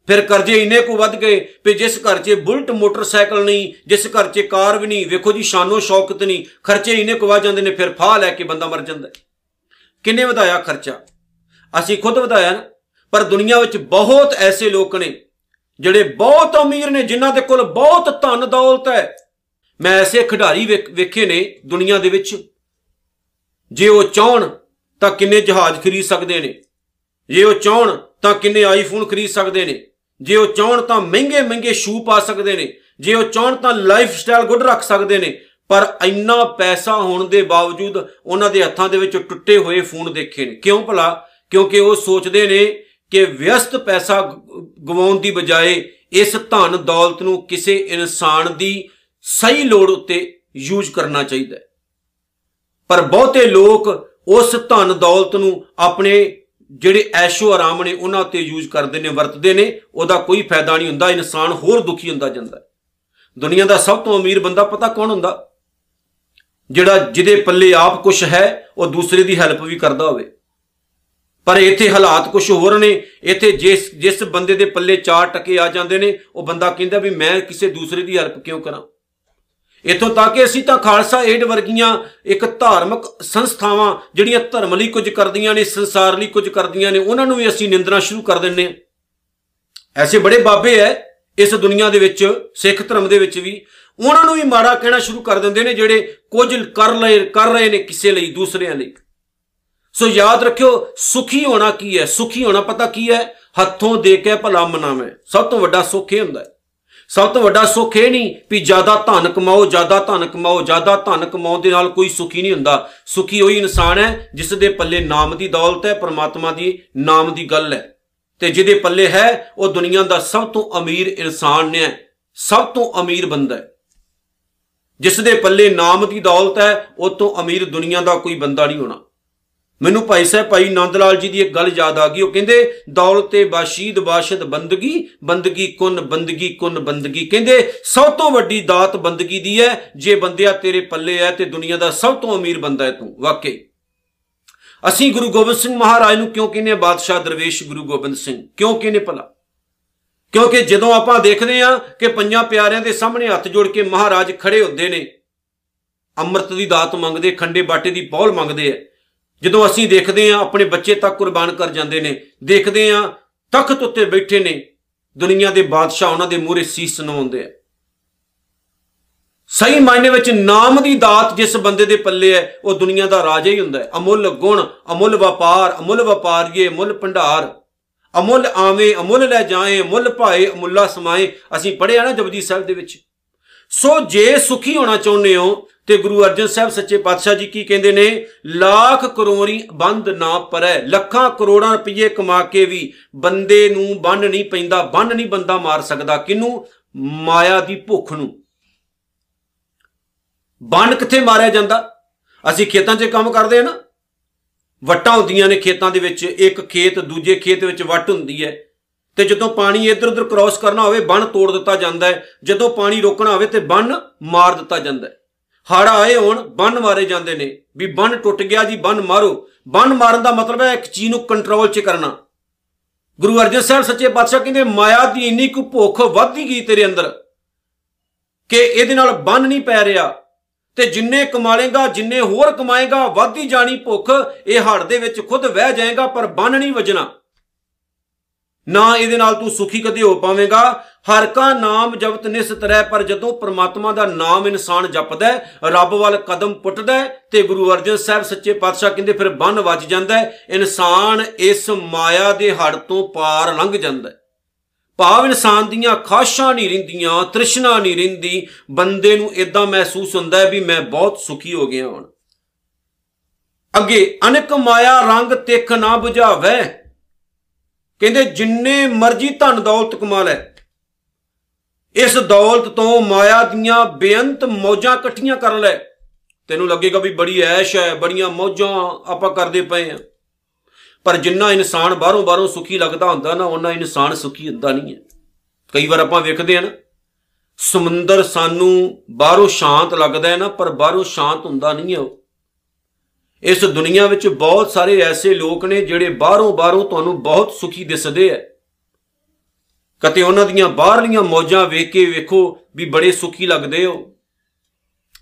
ਫਿਰ ਕਰਜ਼ੇ ਇੰਨੇ ਕੋ ਵੱਧ ਗਏ ਕਿ ਜਿਸ ਘਰ 'ਚ ਬੁਲਟ ਮੋਟਰਸਾਈਕਲ ਨਹੀਂ, ਜਿਸ ਘਰ 'ਚ ਕਾਰ ਵੀ ਨਹੀਂ, ਵੇਖੋ ਜੀ, ਸ਼ਾਨੋ ਸ਼ੌਕਤ ਨਹੀਂ। ਖਰਚੇ ਇੰਨੇ ਕੋ ਵੱਧ ਜਾਂਦੇ ਨੇ, ਫਿਰ ਫਾਹ ਲੈ ਕੇ ਬੰਦਾ ਮਰ ਜਾਂਦਾ ਕਿੰਨੇ ਵਧਾਇਆ ਖਰਚਾ? ਅਸੀਂ ਖੁਦ ਵਧਾਇਆ ਨਾ, ਪਰ ਦੁਨੀਆ ਵਿੱਚ ਬਹੁਤ ਐਸੇ ਲੋਕ ਨੇ ਜਿਹੜੇ ਬਹੁਤ ਅਮੀਰ ਨੇ, ਜਿਨ੍ਹਾਂ ਦੇ ਕੋਲ ਬਹੁਤ ਧਨ ਦੌਲਤ ਹੈ। ਮੈਂ ਐਸੇ ਖਿਡਾਰੀ ਵੇਖੇ ਨੇ ਦੁਨੀਆ ਦੇ ਵਿੱਚ। ਜੇ ਉਹ ਚਾਹਣ ਤਾਂ ਕਿੰਨੇ ਜਹਾਜ਼ ਖਰੀਦ ਸਕਦੇ ਨੇ। ਜੇ ਉਹ ਚਾਹਣ ਤਾਂ ਕਿੰਨੇ ਆਈਫੋਨ ਖਰੀਦ ਸਕਦੇ ਨੇ। ਜੇ ਉਹ ਚਾਹਣ ਤਾਂ ਮਹਿੰਗੇ ਮਹਿੰਗੇ ਸ਼ੂ ਪਾ ਸਕਦੇ ਨੇ। ਜੇ ਉਹ ਚਾਹਣ ਤਾਂ ਲਾਈਫ ਸਟਾਈਲ ਗੁੱਡ ਰੱਖ ਸਕਦੇ ਨੇ। ਪਰ ਇੰਨਾ ਪੈਸਾ ਹੋਣ ਦੇ ਬਾਵਜੂਦ ਉਹਨਾਂ ਦੇ ਹੱਥਾਂ ਦੇ ਵਿੱਚ ਟੁੱਟੇ ਹੋਏ ਫੋਨ ਦੇਖੇ ਨੇ। ਕਿਉਂ ਭਲਾ? ਕਿਉਂਕਿ ਉਹ ਸੋਚਦੇ ਨੇ ਕਿ ਵਿਅਸਤ ਪੈਸਾ ਗਵਾਉਣ ਦੀ ਬਜਾਏ ਇਸ ਧਨ ਦੌਲਤ ਨੂੰ ਕਿਸੇ ਇਨਸਾਨ ਦੀ ਸਹੀ ਲੋੜ ਉੱਤੇ ਯੂਜ਼ ਕਰਨਾ ਚਾਹੀਦਾ ਹੈ। ਪਰ ਬਹੁਤੇ ਲੋਕ ਉਸ ਧਨ ਦੌਲਤ ਨੂੰ ਆਪਣੇ ਜਿਹੜੇ ਐਸ਼ੋ ਆਰਾਮ ਨੇ ਉਹਨਾਂ ਉੱਤੇ ਯੂਜ਼ ਕਰਦੇ ਨੇ, ਵਰਤਦੇ ਨੇ, ਉਹਦਾ ਕੋਈ ਫਾਇਦਾ ਨਹੀਂ ਹੁੰਦਾ, ਇਨਸਾਨ ਹੋਰ ਦੁਖੀ ਹੁੰਦਾ ਜਾਂਦਾ ਦੁਨੀਆ ਦਾ ਸਭ ਤੋਂ ਅਮੀਰ ਬੰਦਾ ਪਤਾ ਕੌਣ ਹੁੰਦਾ? ਜਿਹੜਾ ਜਿਹਦੇ ਪੱਲੇ ਆਪ ਕੁਝ ਹੈ, ਉਹ ਦੂਸਰੇ ਦੀ ਹੈਲਪ ਵੀ ਕਰਦਾ ਹੋਵੇ। ਪਰ ਇੱਥੇ ਹਾਲਾਤ ਕੁਝ ਹੋਰ ਨੇ। ਇੱਥੇ ਜਿਸ ਜਿਸ ਬੰਦੇ ਦੇ ਪੱਲੇ ਚਾਰ ਟਕੇ ਆ ਜਾਂਦੇ ਨੇ, ਉਹ ਬੰਦਾ ਕਹਿੰਦਾ ਵੀ ਮੈਂ ਕਿਸੇ ਦੂਸਰੇ ਦੀ ਹੈਲਪ ਕਿਉਂ ਕਰਾਂ? ਇਥੋਂ ਤੱਕ ਕਿ ਅਸੀਂ ਤਾਂ ਖਾਲਸਾ ਏਡ ਵਰਗੀਆਂ ਇੱਕ ਧਾਰਮਿਕ ਸੰਸਥਾਵਾਂ ਜਿਹੜੀਆਂ ਧਰਮ ਲਈ ਕੁਝ ਕਰਦੀਆਂ ਨੇ, ਸੰਸਾਰ ਲਈ ਕੁਝ ਕਰਦੀਆਂ ਨੇ, ਉਹਨਾਂ ਨੂੰ ਵੀ ਅਸੀਂ ਨਿੰਦਣਾ ਸ਼ੁਰੂ ਕਰ ਦਿੰਨੇ ਆ ਐਸੇ ਬੜੇ ਬਾਬੇ ਐ, ਇਸ ਦੁਨੀਆ ਦੇ ਵਿੱਚ, ਸਿੱਖ ਧਰਮ ਦੇ ਵਿੱਚ ਵੀ। ਉਹਨਾਂ ਨੂੰ ਵੀ ਮਾੜਾ ਕਹਿਣਾ ਸ਼ੁਰੂ ਕਰ ਦਿੰਦੇ ਨੇ ਜਿਹੜੇ ਕੁਝ ਕਰ ਲਏ, ਕਰ ਰਹੇ ਨੇ ਕਿਸੇ ਲਈ, ਦੂਸਰਿਆਂ ਲਈ। ਸੋ ਯਾਦ ਰੱਖਿਓ, ਸੁਖੀ ਹੋਣਾ ਕੀ ਹੈ? ਸੁਖੀ ਹੋਣਾ ਪਤਾ ਕੀ ਹੈ? ਹੱਥੋਂ ਦੇ ਕੇ ਭਲਾ ਮਨਾਵੇਂ। ਸਭ ਤੋਂ ਵੱਡਾ ਸੁੱਖ ਇਹ ਹੁੰਦਾ ਹੈ। ਸਭ ਤੋਂ ਵੱਡਾ ਸੁੱਖ ਇਹ ਨਹੀਂ ਵੀ ਜ਼ਿਆਦਾ ਧਨ ਕਮਾਓ, ਜ਼ਿਆਦਾ ਧਨ ਕਮਾਓ, ਜ਼ਿਆਦਾ ਧਨ ਕਮਾਉਣ ਦੇ ਨਾਲ ਕੋਈ ਸੁਖੀ ਨਹੀਂ ਹੁੰਦਾ। ਸੁਖੀ ਉਹੀ ਇਨਸਾਨ ਹੈ ਜਿਸ ਦੇ ਪੱਲੇ ਨਾਮ ਦੀ ਦੌਲਤ ਹੈ, ਪਰਮਾਤਮਾ ਦੀ ਨਾਮ ਦੀ ਗੱਲ ਹੈ। ਤੇ ਜਿਹਦੇ ਪੱਲੇ ਹੈ, ਉਹ ਦੁਨੀਆ ਦਾ ਸਭ ਤੋਂ ਅਮੀਰ ਇਨਸਾਨ ਨੇ। ਸਭ ਤੋਂ ਅਮੀਰ ਬੰਦਾ ਹੈ। ਜਿਸ ਦੇ ਪੱਲੇ ਨਾਮ ਦੀ ਦੌਲਤ ਹੈ, ਉਹ ਤੋਂ ਅਮੀਰ ਦੁਨੀਆ ਦਾ ਕੋਈ ਬੰਦਾ ਨਹੀਂ ਹੋਣਾ। ਮੈਨੂੰ ਭਾਈ ਸਾਹਿਬ, ਭਾਈ ਨੰਦ ਲਾਲ ਜੀ ਦੀ ਇੱਕ ਗੱਲ ਯਾਦ ਆ ਗਈ। ਉਹ ਕਹਿੰਦੇ, ਦੌਲਤੇ ਬਾਸ਼ੀਦ, ਬਾਸ਼ਦ ਬੰਦਗੀ ਬੰਦਗੀ ਕੁਨ ਬੰਦਗੀ ਕੁਨ, ਬੰਦਗੀ। ਕਹਿੰਦੇ, ਸਭ ਤੋਂ ਵੱਡੀ ਦਾਤ ਬੰਦਗੀ ਦੀ ਹੈ ਜੇ ਬੰਦਿਆ ਤੇਰੇ ਪੱਲੇ ਹੈ ਤੇ ਦੁਨੀਆ ਦਾ ਸਭ ਤੋਂ ਅਮੀਰ ਬੰਦਾ ਹੈ ਤੂੰ। ਵਾਕਈ ਅਸੀਂ ਗੁਰੂ ਗੋਬਿੰਦ ਸਿੰਘ ਮਹਾਰਾਜ ਨੂੰ ਕਿਉਂ ਕਹਿੰਦੇ ਬਾਦਸ਼ਾਹ ਦਰਵੇਸ਼ ਗੁਰੂ ਗੋਬਿੰਦ ਸਿੰਘ। ਕਿਉਂ ਕਹਿੰਦੇ ਭਲਾ? ਕਿਉਂਕਿ ਜਦੋਂ ਆਪਾਂ ਦੇਖਦੇ ਆ ਕਿ ਪੰਜਾਂ ਪਿਆਰਿਆਂ ਦੇ ਸਾਹਮਣੇ ਹੱਥ ਜੋੜ ਕੇ ਮਹਾਰਾਜ ਖੜੇ ਹੁੰਦੇ ਨੇ, ਅੰਮ੍ਰਿਤ ਦੀ ਦਾਤ ਮੰਗਦੇ, ਖੰਡੇ ਬਾਟੇ ਦੀ ਪੌਲ ਮੰਗਦੇ ਆ ਜਦੋਂ ਅਸੀਂ ਦੇਖਦੇ ਆ ਆਪਣੇ ਬੱਚੇ ਤੱਕ ਕੁਰਬਾਨ ਕਰ ਜਾਂਦੇ ਨੇ, ਦੇਖਦੇ ਆ ਤਖਤ ਉੱਤੇ ਬੈਠੇ ਨੇ, ਦੁਨੀਆ ਦੇ ਬਾਦਸ਼ਾਹ ਉਹਨਾਂ ਦੇ ਮੂਹਰੇ ਸੀਸ ਨਵਾਉਂਦੇ ਆ। ਸਹੀ ਮਾਇਨੇ ਵਿੱਚ ਨਾਮ ਦੀ ਦਾਤ ਜਿਸ ਬੰਦੇ ਦੇ ਪੱਲੇ ਹੈ, ਉਹ ਦੁਨੀਆ ਦਾ ਰਾਜਾ ਹੀ ਹੁੰਦਾ ਹੈ। ਅਮੁੱਲ ਗੁਣ, ਅਮੁੱਲ ਵਪਾਰ, ਅਮੁੱਲ ਵਪਾਰੀਏ ਮੁੱਲ ਭੰਡਾਰ। ਅਮੁੱਲ ਆਵੇਂ, ਅਮੁੱਲ ਲੈ ਜਾਏ ਮੁੱਲ ਭਾਏ, ਅਮੁੱਲਾ ਸਮਾਏ। ਅਸੀਂ ਪੜਿਆ ਨਾ ਜਪਜੀ ਸਾਹਿਬ ਦੇ ਵਿੱਚ। ਸੋ ਜੇ ਸੁਖੀ ਹੋਣਾ ਚਾਹੁੰਦੇ ਹੋ ਤੇ ਗੁਰੂ ਅਰਜਨ ਸਾਹਿਬ ਸੱਚੇ ਪਾਤਸ਼ਾਹ ਜੀ ਕੀ ਕਹਿੰਦੇ ਨੇ? ਲੱਖ ਕਰੋੜੀ ਬੰਦ ਨਾ ਪਰੈ, ਲੱਖਾਂ ਕਰੋੜਾਂ ਰੁਪਏ ਕਮਾ ਕੇ ਵੀ ਬੰਦੇ ਨੂੰ ਬੰਨ ਨਹੀਂ ਪੈਂਦਾ, ਬੰਨ ਨਹੀਂ ਬੰਦਾ ਮਾਰ ਸਕਦਾ। ਕਿਨੂੰ ਮਾਇਆ ਦੀ ਭੁੱਖ ਨੂੰ। ਬੰਨ ਕਿੱਥੇ ਮਾਰਿਆ ਜਾਂਦਾ? ਅਸੀਂ ਖੇਤਾਂ 'ਚ ਕੰਮ ਕਰਦੇ ਆ ਨਾ। ਵਟਾਂ ਹੁੰਦੀਆਂ ਨੇ ਖੇਤਾਂ ਦੇ ਵਿੱਚ, ਇੱਕ ਖੇਤ ਦੂਜੇ ਖੇਤ ਵਿੱਚ ਵਟ ਹੁੰਦੀ ਹੈ। ਤੇ ਜਦੋਂ ਪਾਣੀ ਇੱਧਰ ਉੱਧਰ ਕ੍ਰਾਸ ਕਰਨਾ ਹੋਵੇ, ਬੰਨ ਤੋੜ ਦਿੱਤਾ ਜਾਂਦਾ ਹੈ। ਜਦੋਂ ਪਾਣੀ ਰੋਕਣਾ ਹੋਵੇ ਤੇ ਬੰਨ ਮਾਰ ਦਿੱਤਾ ਜਾਂਦਾ ਹੈ। ਹੜ ਆਏ ਹੋਣ, ਬੰਨ ਮਾਰੇ ਜਾਂਦੇ ਨੇ। ਵੀ ਬੰਨ ਟੁੱਟ ਗਿਆ ਜੀ, ਬੰਨ ਮਾਰੋ। ਬੰਨ ਮਾਰਨ ਦਾ ਮਤਲਬ ਹੈ ਇੱਕ ਚੀਜ਼ ਨੂੰ ਕੰਟਰੋਲ 'ਚ ਕਰਨਾ। ਗੁਰੂ ਅਰਜਨ ਸਾਹਿਬ ਸੱਚੇ ਪਾਤਸ਼ਾਹ ਕਹਿੰਦੇ, ਮਾਇਆ ਦੀ ਇੰਨੀ ਕੁ ਭੁੱਖ ਵੱਧਦੀ ਗਈ ਤੇਰੇ ਅੰਦਰ ਕਿ ਇਹਦੇ ਨਾਲ ਬੰਨ ਨਹੀਂ ਪੈ ਰਿਹਾ। ਤੇ ਜਿੰਨੇ ਕਮਾਲੇਗਾ, ਜਿੰਨੇ ਹੋਰ ਕਮਾਏਗਾ, ਵੱਧਦੀ ਜਾਣੀ ਭੁੱਖ, ਇਹ ਹੜ ਦੇ ਵਿੱਚ ਖੁਦ ਵਹਿ ਜਾਏਗਾ, ਪਰ ਬੰਨ ਨਹੀਂ ਵਜਣਾ। ਨਾ ਇਹਦੇ ਨਾਲ ਤੂੰ ਸੁਖੀ ਕਦੇ ਹੋ ਪਾਵੇਂਗਾ। ਹਰ ਕਾ ਨਾਮ ਜਪਤ ਨਿਸਤਰੈ ਪਰ ਜਦੋਂ ਪ੍ਰਮਾਤਮਾ ਦਾ ਨਾਮ ਇਨਸਾਨ ਜਪਦਾ ਰੱਬ ਵੱਲ ਕਦਮ ਪੁੱਟਦਾ ਤੇ ਗੁਰੂ ਅਰਜਨ ਸਾਹਿਬ ਸੱਚੇ ਪਾਤਸ਼ਾਹ ਕਹਿੰਦੇ, ਫਿਰ ਬੰਨ ਵੱਜ ਜਾਂਦਾ ਇਨਸਾਨ ਇਸ ਮਾਇਆ ਦੇ ਹੜ ਤੋਂ ਪਾਰ ਲੰਘ ਜਾਂਦਾ ਭਾਵ ਇਨਸਾਨ ਦੀਆਂ ਖਾਸ਼ਾਂ ਨਹੀਂ ਰਹਿੰਦੀਆਂ, ਤ੍ਰਿਸ਼ਨਾ ਨਹੀਂ ਰਹਿੰਦੀ। ਬੰਦੇ ਨੂੰ ਇਦਾਂ ਮਹਿਸੂਸ ਹੁੰਦਾ ਹੈ ਵੀ ਮੈਂ ਬਹੁਤ ਸੁਖੀ ਹੋ ਗਿਆ ਹੁਣ। ਅੱਗੇ, ਅਨਕ ਮਾਇਆ ਰੰਗ ਤਿੱਖ ਨਾ 부ਝਾਵੇ ਕਹਿੰਦੇ ਜਿੰਨੇ ਮਰਜ਼ੀ ਧਨ ਦੌਲਤ ਕਮਾ ਲੈ। ਇਸ ਦੌਲਤ ਤੋਂ ਮਾਇਆ ਦੀਆਂ ਬੇਅੰਤ ਮੌਜਾਂ ਇਕੱਠੀਆਂ ਕਰ ਲੈ। ਤੈਨੂੰ ਲੱਗੇਗਾ ਵੀ ਬੜੀ ਐਸ਼ ਹੈ, ਬੜੀਆਂ ਮੌਜਾਂ ਆਪਾਂ ਕਰਦੇ ਪਏ ਆ ਪਰ ਜਿੰਨਾ ਇਨਸਾਨ ਬਾਹਰੋਂ ਬਾਹਰੋਂ ਸੁਖੀ ਲੱਗਦਾ ਹੁੰਦਾ ਨਾ ਉਹਨਾਂ ਇਨਸਾਨ ਸੁਖੀ ਹੁੰਦਾ ਨਹੀਂ ਹੈ। ਕਈ ਵਾਰ ਆਪਾਂ ਵੇਖਦੇ ਆ ਨਾ, ਸਮੁੰਦਰ ਸਾਨੂੰ ਬਾਹਰੋਂ ਸ਼ਾਂਤ ਲੱਗਦਾ ਹੈ ਨਾ, ਪਰ ਬਾਹਰੋਂ ਸ਼ਾਂਤ ਹੁੰਦਾ ਨਹੀਂ ਹੈ ਉਹ। ਇਸ ਦੁਨੀਆ ਵਿੱਚ ਬਹੁਤ ਸਾਰੇ ਐਸੇ ਲੋਕ ਨੇ ਜਿਹੜੇ ਬਾਹਰੋਂ ਬਾਹਰੋਂ ਤੁਹਾਨੂੰ ਬਹੁਤ ਸੁਖੀ ਦਿਸਦੇ ਐ। ਕਤੇ ਉਹਨਾਂ ਦੀਆਂ ਬਾਹਰਲੀਆਂ ਮੌਜਾਂ ਵੇਖ ਕੇ ਵੇਖੋ ਵੀ ਬੜੇ ਸੁਖੀ ਲੱਗਦੇ ਹੋ।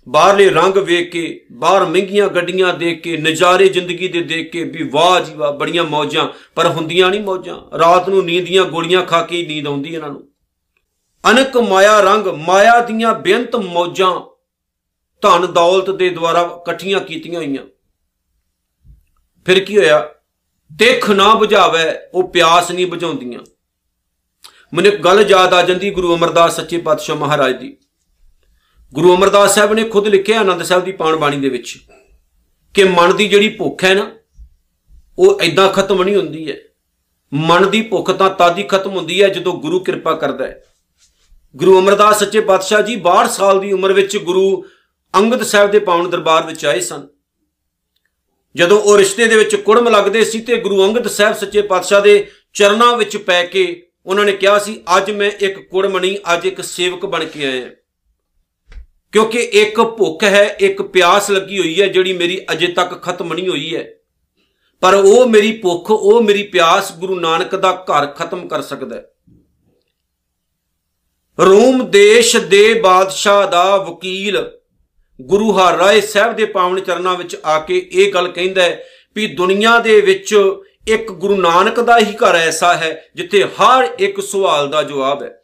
ਬਾਹਰਲੇ ਰੰਗ ਵੇਖ ਕੇ, ਬਾਹਰ ਮਹਿੰਗੀਆਂ ਗੱਡੀਆਂ ਦੇਖ ਕੇ, ਨਜ਼ਾਰੇ ਜ਼ਿੰਦਗੀ ਦੇ ਦੇਖ ਕੇ ਵੀ ਵਾਹ ਜੀ ਵਾਹ ਬੜੀਆਂ ਮੌਜਾਂ, ਪਰ ਹੁੰਦੀਆਂ ਨਹੀਂ ਮੌਜਾਂ। ਰਾਤ ਨੂੰ ਨੀਂਦ ਦੀਆਂ ਗੋਲੀਆਂ ਖਾ ਕੇ ਨੀਂਦ ਆਉਂਦੀ ਇਹਨਾਂ ਨੂੰ। ਅਨਕ ਮਾਇਆ ਰੰਗ, ਮਾਇਆ ਦੀਆਂ ਬੇਅੰਤ ਮੌਜਾਂ ਧਨ ਦੌਲਤ ਦੇ ਦੁਆਰਾ ਇਕੱਠੀਆਂ ਕੀਤੀਆਂ ਹੋਈਆਂ। ਫਿਰ ਕੀ ਹੋਇਆ? ਤਿੱਖ ਨਾ 부ਝਾਵੇ ਉਹ ਪਿਆਸ ਨਹੀਂ ਬੁਝਾਉਂਦੀਆਂ। ਮੈਨੂੰ ਇੱਕ ਗੱਲ ਯਾਦ ਆ ਜਾਂਦੀ ਗੁਰੂ ਅਮਰਦਾਸ ਸੱਚੇ ਪਾਤਸ਼ਾਹ ਮਹਾਰਾਜ ਦੀ। ਗੁਰੂ ਅਮਰਦਾਸ ਸਾਹਿਬ ਨੇ ਖੁਦ ਲਿਖਿਆ ਆਨੰਦ ਸਾਹਿਬ ਦੀ ਪਾਣ ਬਾਣੀ ਦੇ ਵਿੱਚ ਕਿ ਮਨ ਦੀ ਜਿਹੜੀ ਭੁੱਖ ਹੈ ਨਾ, ਉਹ ਐਦਾਂ ਖਤਮ ਨਹੀਂ ਹੁੰਦੀ ਹੈ। ਮਨ ਦੀ ਭੁੱਖ ਤਾਂ ਤਦ ਹੀ ਖਤਮ ਹੁੰਦੀ ਹੈ ਜਦੋਂ ਗੁਰੂ ਕਿਰਪਾ ਕਰਦਾ ਹੈ। ਗੁਰੂ ਅਮਰਦਾਸ ਸੱਚੇ ਪਾਤਸ਼ਾਹ ਜੀ 62 ਸਾਲ ਦੀ ਉਮਰ ਵਿੱਚ ਗੁਰੂ ਅੰਗਦ ਸਾਹਿਬ ਦੇ ਪਾਉਣ ਦਰਬਾਰ ਵਿੱਚ ਆਏ ਸਨ। ਜਦੋਂ ਉਹ ਰਿਸ਼ਤੇ ਦੇ ਵਿੱਚ ਕੁੜਮ ਲੱਗਦੇ ਸੀ ਤੇ ਗੁਰੂ ਅੰਗਦ ਸਾਹਿਬ ਸੱਚੇ ਪਾਤਸ਼ਾਹ ਦੇ ਚਰਨਾਂ ਵਿੱਚ ਪੈ ਕੇ ਉਹਨਾਂ ਨੇ ਕਿਹਾ ਸੀ, ਅੱਜ ਮੈਂ ਇੱਕ ਕੁੜਮ ਨਹੀਂ, ਅੱਜ ਇੱਕ ਸੇਵਕ ਬਣ ਕੇ ਆਇਆ। ਕਿਉਂਕਿ ਇੱਕ ਭੁੱਖ ਹੈ, ਇੱਕ ਪਿਆਸ ਲੱਗੀ ਹੋਈ ਹੈ, ਜਿਹੜੀ ਮੇਰੀ ਅਜੇ ਤੱਕ ਖਤਮ ਨਹੀਂ ਹੋਈ ਹੈ। ਪਰ ਉਹ ਮੇਰੀ ਭੁੱਖ, ਉਹ ਮੇਰੀ ਪਿਆਸ ਗੁਰੂ ਨਾਨਕ ਦਾ ਘਰ ਖਤਮ ਕਰ ਸਕਦਾ ਹੈ। ਰੋਮ ਦੇਸ਼ ਦੇ ਬਾਦਸ਼ਾਹ ਦਾ ਵਕੀਲ ਗੁਰੂ ਹਰਿਰਾਏ ਸਾਹਿਬ ਦੇ ਪਾਵਨ ਚਰਨਾਂ ਵਿੱਚ ਆ ਕੇ ਇਹ ਗੱਲ ਕਹਿੰਦਾ ਹੈ ਵੀ ਦੁਨੀਆ ਦੇ ਵਿੱਚ ਇੱਕ ਗੁਰੂ ਨਾਨਕ ਦਾ ਹੀ ਘਰ ਐਸਾ ਹੈ ਜਿੱਥੇ ਹਰ ਇੱਕ ਸਵਾਲ ਦਾ ਜਵਾਬ ਹੈ।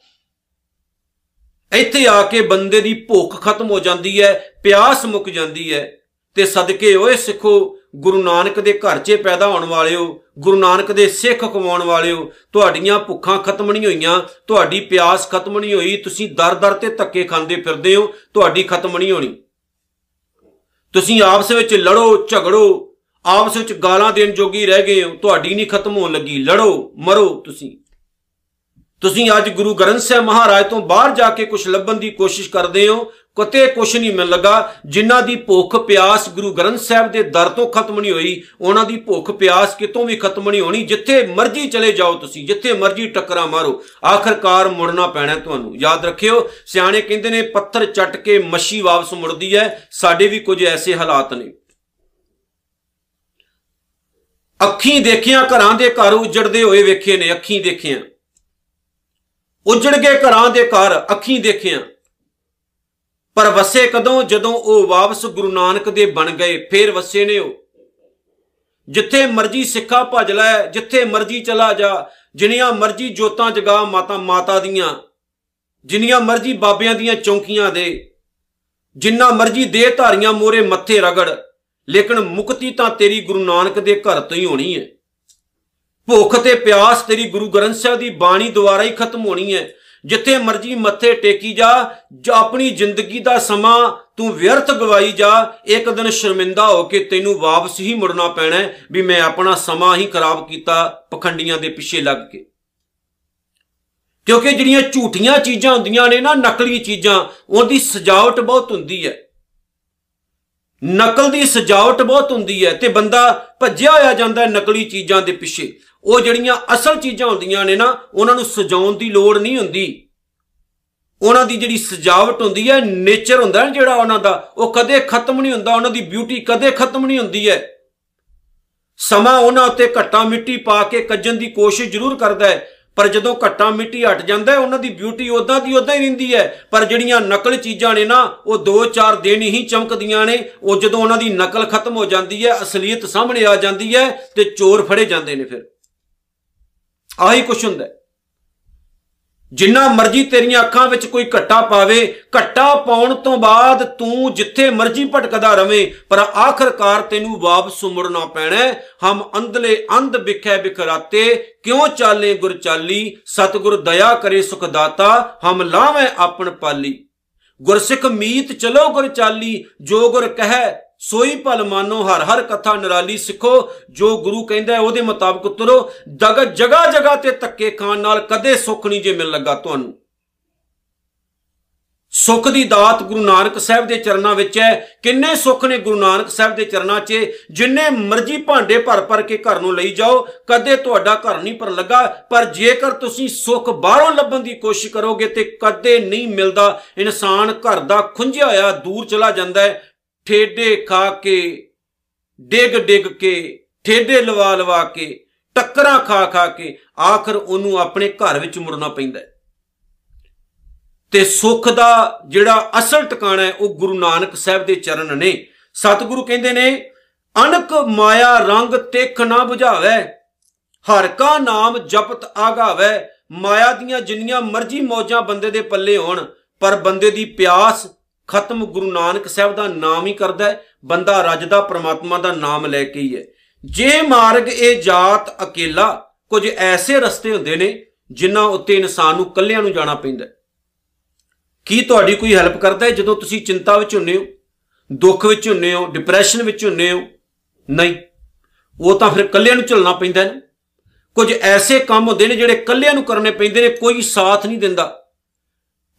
ਇੱਥੇ ਆ ਕੇ ਬੰਦੇ ਦੀ ਭੁੱਖ ਖਤਮ ਹੋ ਜਾਂਦੀ ਹੈ, ਪਿਆਸ ਮੁੱਕ ਜਾਂਦੀ ਹੈ ਤੇ ਸਦਕੇ ਓਏ ਸਿੱਖੋ, ਗੁਰੂ ਨਾਨਕ ਦੇ ਘਰ 'ਚ ਪੈਦਾ ਹੋਣ ਵਾਲਿਓ, ਗੁਰੂ ਨਾਨਕ ਦੇ ਸਿੱਖ ਕਮਾਉਣ ਵਾਲਿਓ, ਤੁਹਾਡੀਆਂ ਭੁੱਖਾਂ ਖਤਮ ਨਹੀਂ ਹੋਈਆਂ, ਤੁਹਾਡੀ ਪਿਆਸ ਖਤਮ ਨਹੀਂ ਹੋਈ, ਤੁਸੀਂ ਦਰ-ਦਰ ਤੇ ਧੱਕੇ ਖਾਂਦੇ ਫਿਰਦੇ ਹੋ, ਤੁਹਾਡੀ ਖਤਮ ਨਹੀਂ ਹੋਣੀ। ਤੁਸੀਂ ਆਪਸ ਵਿੱਚ ਲੜੋ, ਝਗੜੋ, ਆਪਸ ਵਿੱਚ ਗਾਲਾਂ ਦੇਣ ਜੋਗੀ ਰਹਿ ਗਏ ਹੋ, ਤੁਹਾਡੀ ਨਹੀਂ ਖਤਮ ਹੋਣ ਲੱਗੀ। ਲੜੋ, ਮਰੋ ਤੁਸੀਂ। ਤੁਸੀਂ ਅੱਜ ਗੁਰੂ ਗ੍ਰੰਥ ਸਾਹਿਬ ਮਹਾਰਾਜ ਤੋਂ ਬਾਹਰ ਜਾ ਕੇ ਕੁਝ ਲੱਭਣ ਦੀ ਕੋਸ਼ਿਸ਼ ਕਰਦੇ ਹੋ ਕਿਤੇ ਕੁਝ ਨਹੀਂ ਮਿਲ ਲਗਾ। ਜਿਨ੍ਹਾਂ ਦੀ ਭੁੱਖ ਪਿਆਸ ਗੁਰੂ ਗ੍ਰੰਥ ਸਾਹਿਬ ਦੇ ਦਰ ਤੋਂ ਖਤਮ ਨਹੀਂ ਹੋਈ, ਉਹਨਾਂ ਦੀ ਭੁੱਖ ਪਿਆਸ ਕਿਤੋਂ ਵੀ ਖਤਮ ਨਹੀਂ ਹੋਣੀ। ਜਿੱਥੇ ਮਰਜ਼ੀ ਚਲੇ ਜਾਓ ਤੁਸੀਂ, ਜਿੱਥੇ ਮਰਜ਼ੀ ਟੱਕਰਾਂ ਮਾਰੋ, ਆਖਰਕਾਰ ਮੁੜਨਾ ਪੈਣਾ ਤੁਹਾਨੂੰ। ਯਾਦ ਰੱਖਿਓ, ਸਿਆਣੇ ਕਹਿੰਦੇ ਨੇ, ਪੱਥਰ ਚੱਟ ਕੇ ਮੱਛੀ ਵਾਪਸ ਮੁੜਦੀ ਹੈ, ਸਾਡੇ ਵੀ ਕੁਝ ਐਸੇ ਹਾਲਾਤ ਨੇ। ਅੱਖੀਂ ਦੇਖਿਆ, ਘਰਾਂ ਦੇ ਘਰ ਉਜੜਦੇ ਹੋਏ ਵੇਖੇ ਨੇ, ਅੱਖੀਂ ਦੇਖਿਆ। ਉਜੜ ਗਏ ਘਰਾਂ ਦੇ ਘਰ, ਅੱਖੀਂ ਦੇਖਿਆ। ਪਰ ਵਸੇ ਕਦੋਂ? ਜਦੋਂ ਉਹ ਵਾਪਸ ਗੁਰੂ ਨਾਨਕ ਦੇ ਬਣ ਗਏ, ਫੇਰ ਵਸੇ ਨੇ ਉਹ। ਜਿੱਥੇ ਮਰਜ਼ੀ ਸਿੱਖਾ ਭਜ ਲੈ, ਜਿੱਥੇ ਮਰਜ਼ੀ ਚਲਾ ਜਾ, ਜਿੰਨੀਆਂ ਮਰਜ਼ੀ ਜੋਤਾਂ ਜਗਾ ਮਾਤਾ ਮਾਤਾ ਦੀਆਂ, ਜਿੰਨੀਆਂ ਮਰਜ਼ੀ ਬਾਬਿਆਂ ਦੀਆਂ ਚੌਂਕੀਆਂ ਦੇ, ਜਿੰਨਾ ਮਰਜ਼ੀ ਦੇਹ ਧਾਰੀਆਂ ਮੋਰੇ ਮੱਥੇ ਰਗੜ, ਲੇਕਿਨ ਮੁਕਤੀ ਤਾਂ ਤੇਰੀ ਗੁਰੂ ਨਾਨਕ ਦੇ ਘਰ ਤੋਂ ਹੀ ਹੋਣੀ ਹੈ। ਭੁੱਖ ਤੇ ਪਿਆਸ ਤੇਰੀ ਗੁਰੂ ਗ੍ਰੰਥ ਸਾਹਿਬ ਦੀ ਬਾਣੀ ਦੁਆਰਾ ਹੀ ਖਤਮ ਹੋਣੀ ਹੈ। ਜਿੱਥੇ ਮਰਜ਼ੀ ਮੱਥੇ ਟੇਕੀ ਜਾ, ਜੋ ਆਪਣੀ ਜ਼ਿੰਦਗੀ ਦਾ ਸਮਾਂ ਤੂੰ ਵਿਅਰਥ ਗਵਾਈ ਜਾ, ਇੱਕ ਦਿਨ ਸ਼ਰਮਿੰਦਾ ਹੋ ਕੇ ਤੈਨੂੰ ਵਾਪਸ ਹੀ ਮੁੜਨਾ ਪੈਣਾ ਵੀ ਮੈਂ ਆਪਣਾ ਸਮਾਂ ਹੀ ਖਰਾਬ ਕੀਤਾ ਪਖੰਡੀਆਂ ਦੇ ਪਿੱਛੇ ਲੱਗ ਕੇ। ਕਿਉਂਕਿ ਜਿਹੜੀਆਂ ਝੂਠੀਆਂ ਚੀਜ਼ਾਂ ਹੁੰਦੀਆਂ ਨੇ ਨਾ, ਨਕਲੀ ਚੀਜ਼ਾਂ, ਉਹਦੀ ਸਜਾਵਟ ਬਹੁਤ ਹੁੰਦੀ ਹੈ। ਨਕਲ ਦੀ ਸਜਾਵਟ ਬਹੁਤ ਹੁੰਦੀ ਹੈ ਤੇ ਬੰਦਾ ਭੱਜਿਆ ਹੋਇਆ ਜਾਂਦਾ ਹੈ ਨਕਲੀ ਚੀਜ਼ਾਂ ਦੇ ਪਿੱਛੇ। ਉਹ ਜਿਹੜੀਆਂ ਅਸਲ ਚੀਜ਼ਾਂ ਹੁੰਦੀਆਂ ਨੇ ਨਾ, ਉਹਨਾਂ ਨੂੰ ਸਜਾਉਣ ਦੀ ਲੋੜ ਨਹੀਂ ਹੁੰਦੀ। ਉਹਨਾਂ ਦੀ ਜਿਹੜੀ ਸਜਾਵਟ ਹੁੰਦੀ ਹੈ, ਨੇਚਰ ਹੁੰਦਾ ਹੈ ਜਿਹੜਾ ਉਹਨਾਂ ਦਾ, ਉਹ ਕਦੇ ਖਤਮ ਨਹੀਂ ਹੁੰਦਾ, ਉਹਨਾਂ ਦੀ ਬਿਊਟੀ ਕਦੇ ਖਤਮ ਨਹੀਂ ਹੁੰਦੀ ਹੈ। ਸਮਾਂ ਉਹਨਾਂ ਉੱਤੇ ਘੱਟਾ ਮਿੱਟੀ ਪਾ ਕੇ ਕੱਜਣ ਦੀ ਕੋਸ਼ਿਸ਼ ਜ਼ਰੂਰ ਕਰਦਾ ਹੈ। ਪਰ ਜਦੋਂ ਘੱਟਾ ਮਿੱਟੀ ਹਟ ਜਾਂਦਾ ਹੈ, ਉਹਨਾਂ ਦੀ ਬਿਊਟੀ ਉਦਾਂ ਦੀ ਉਦਾਂ ਹੀ ਰਹਿੰਦੀ ਹੈ। ਪਰ ਜਿਹੜੀਆਂ ਨਕਲ ਚੀਜ਼ਾਂ ਨੇ ਨਾ, ਉਹ 2-4 ਦਿਨ ਹੀ ਚਮਕਦੀਆਂ ਨੇ। ਉਹ ਜਦੋਂ ਉਹਨਾਂ ਦੀ ਨਕਲ ਖਤਮ ਹੋ ਜਾਂਦੀ ਹੈ, ਅਸਲੀਅਤ ਸਾਹਮਣੇ ਆ ਜਾਂਦੀ ਹੈ ਤੇ ਚੋਰ ਫੜੇ ਜਾਂਦੇ ਨੇ ਫਿਰ। ਆਹੀ ਕੁਛ ਹੁੰਦਾ ਜਿੰਨਾ ਮਰਜ਼ੀ ਤੇਰੀਆਂ ਅੱਖਾਂ ਵਿੱਚ ਕੋਈ ਘੱਟਾ ਪਾਵੇ, ਘੱਟਾ ਪਾਉਣ ਤੋਂ ਬਾਅਦ ਤੂੰ ਜਿੱਥੇ ਮਰਜ਼ੀ ਭਟਕਦਾ ਰਵੇਂ, ਪਰ ਆਖਰਕਾਰ ਤੈਨੂੰ ਵਾਪਸ ਮੁੜਨਾ ਪੈਣਾ ਹਮ ਅੰਧਲੇ ਅੰਧ ਵਿਖੇ ਬਿਖਰਾਤੇ, ਕਿਉਂ ਚਾਲੇ ਗੁਰ ਚਾਲੀ? ਸਤਗੁਰ ਦਇਆ ਕਰੇ ਸੁਖ ਦਾਤਾ, ਹਮ ਲਾਵੇਂ ਆਪਣ ਪਾਲੀ। ਗੁਰਸਿੱਖ ਮੀਤ ਚਲੋ ਗੁਰ ਚਾਲੀ, ਜੋ ਗੁਰ ਕਹੈ ਸੋਈ ਭਲ ਮਾਨੋ, ਹਰ ਹਰ ਕਥਾ ਨਿਰਾਲੀ ਸਿੱਖੋ, ਜੋ ਗੁਰੂ ਕਹਿੰਦਾ ਹੈ ਉਹਦੇ ਮੁਤਾਬਕ ਤੁਰੋ ਦਗ ਜਗਾ ਜਗਾ ਤੇ ਤੱਕੇ ਖਾਨ ਨਾਲ ਕਦੇ ਸੁੱਖ ਨਹੀਂ ਜੇ ਮਿਲ ਲੱਗਾ ਤੁਹਾਨੂੰ। ਸੁੱਖ ਦੀ ਦਾਤ ਗੁਰੂ ਨਾਨਕ ਸਾਹਿਬ ਦੇ ਚਰਨਾਂ ਵਿੱਚ ਹੈ। ਕਿੰਨੇ ਸੁੱਖ ਨੇ ਗੁਰੂ ਨਾਨਕ ਸਾਹਿਬ ਦੇ ਚਰਨਾਂ 'ਚ? ਜਿੰਨੇ ਮਰਜ਼ੀ ਭਾਂਡੇ ਭਰ ਭਰ ਕੇ ਘਰ ਨੂੰ ਲਈ ਜਾਓ, ਕਦੇ ਤੁਹਾਡਾ ਘਰ ਨਹੀਂ ਪਰ ਲੱਗਾ। ਪਰ ਜੇਕਰ ਤੁਸੀਂ ਸੁੱਖ ਬਾਹਰੋਂ ਲੱਭਣ ਦੀ ਕੋਸ਼ਿਸ਼ ਕਰੋਗੇ ਤੇ ਕਦੇ ਨਹੀਂ ਮਿਲਦਾ। ਇਨਸਾਨ ਘਰ ਦਾ ਖੁੰਝਿਆ ਹੋਇਆ ਦੂਰ ਚਲਾ ਜਾਂਦਾ ਹੈ। ਠੇਡੇ ਖਾ ਕੇ, ਡਿੱਗ ਡਿੱਗ ਕੇ, ਠੇਡੇ ਲਵਾ ਲਵਾ ਕੇ, ਟੱਕਰਾਂ ਖਾ ਖਾ ਕੇ, ਆਖਰ ਉਹਨੂੰ ਆਪਣੇ ਘਰ ਵਿੱਚ ਮੁੜਨਾ ਪੈਂਦਾ ਤੇ ਸੁੱਖ ਦਾ ਜਿਹੜਾ ਅਸਲ ਟਿਕਾਣਾ ਹੈ, ਉਹ ਗੁਰੂ ਨਾਨਕ ਸਾਹਿਬ ਦੇ ਚਰਨ ਨੇ। ਸਤਿਗੁਰੂ ਕਹਿੰਦੇ ਨੇ ਅਨਕ ਮਾਇਆ ਰੰਗ ਤਿਖ ਨਾ 부ਝਾਵੇ ਹਰ ਕਾ ਨਾਮ ਜਪਤ ਆਗਾਵੇ। ਮਾਇਆ ਦੀਆਂ ਜਿੰਨੀਆਂ ਮਰਜ਼ੀ ਮੌਜਾਂ ਬੰਦੇ ਦੇ ਪੱਲੇ ਹੋਣ, ਪਰ ਬੰਦੇ ਦੀ ਪਿਆਸ ਖਤਮ ਗੁਰੂ ਨਾਨਕ ਸਾਹਿਬ ਦਾ ਨਾਮ ਹੀ ਕਰਦਾ ਹੈ, ਬੰਦਾ ਰੱਜਦਾ ਪ੍ਰਮਾਤਮਾ ਦਾ ਨਾਮ ਲੈ ਕੇ ਹੀ ਹੈ। ਜੇ ਮਾਰਗ ਇਹ ਜਾਤ ਅਕੇਲਾ, ਕੁਝ ਐਸੇ ਰਸਤੇ ਹੁੰਦੇ ਨੇ ਜਿਨ੍ਹਾਂ ਉੱਤੇ ਇਨਸਾਨ ਨੂੰ ਕੱਲਿਆਂ ਨੂੰ ਜਾਣਾ ਪੈਂਦਾ ਕੀ ਤੁਹਾਡੀ ਕੋਈ ਹੈਲਪ ਕਰਦਾ ਹੈ ਜਦੋਂ ਤੁਸੀਂ ਚਿੰਤਾ ਵਿੱਚ ਹੁੰਨੇ ਹੋ, ਦੁੱਖ ਵਿੱਚ ਹੁੰਨੇ ਹੋ ਡਿਪਰੈਸ਼ਨ ਵਿੱਚ ਹੁੰਨੇ ਹੋ? ਨਹੀਂ। ਉਹ ਤਾਂ ਫਿਰ ਕੱਲਿਆਂ ਨੂੰ ਚੱਲਣਾ ਪੈਂਦਾ ਹੈ ਕੁਝ ਐਸੇ ਕੰਮ ਹੁੰਦੇ ਨੇ ਜਿਹੜੇ ਕੱਲਿਆਂ ਨੂੰ ਕਰਨੇ ਪੈਂਦੇ ਨੇ, ਕੋਈ ਸਾਥ ਨਹੀਂ ਦਿੰਦਾ।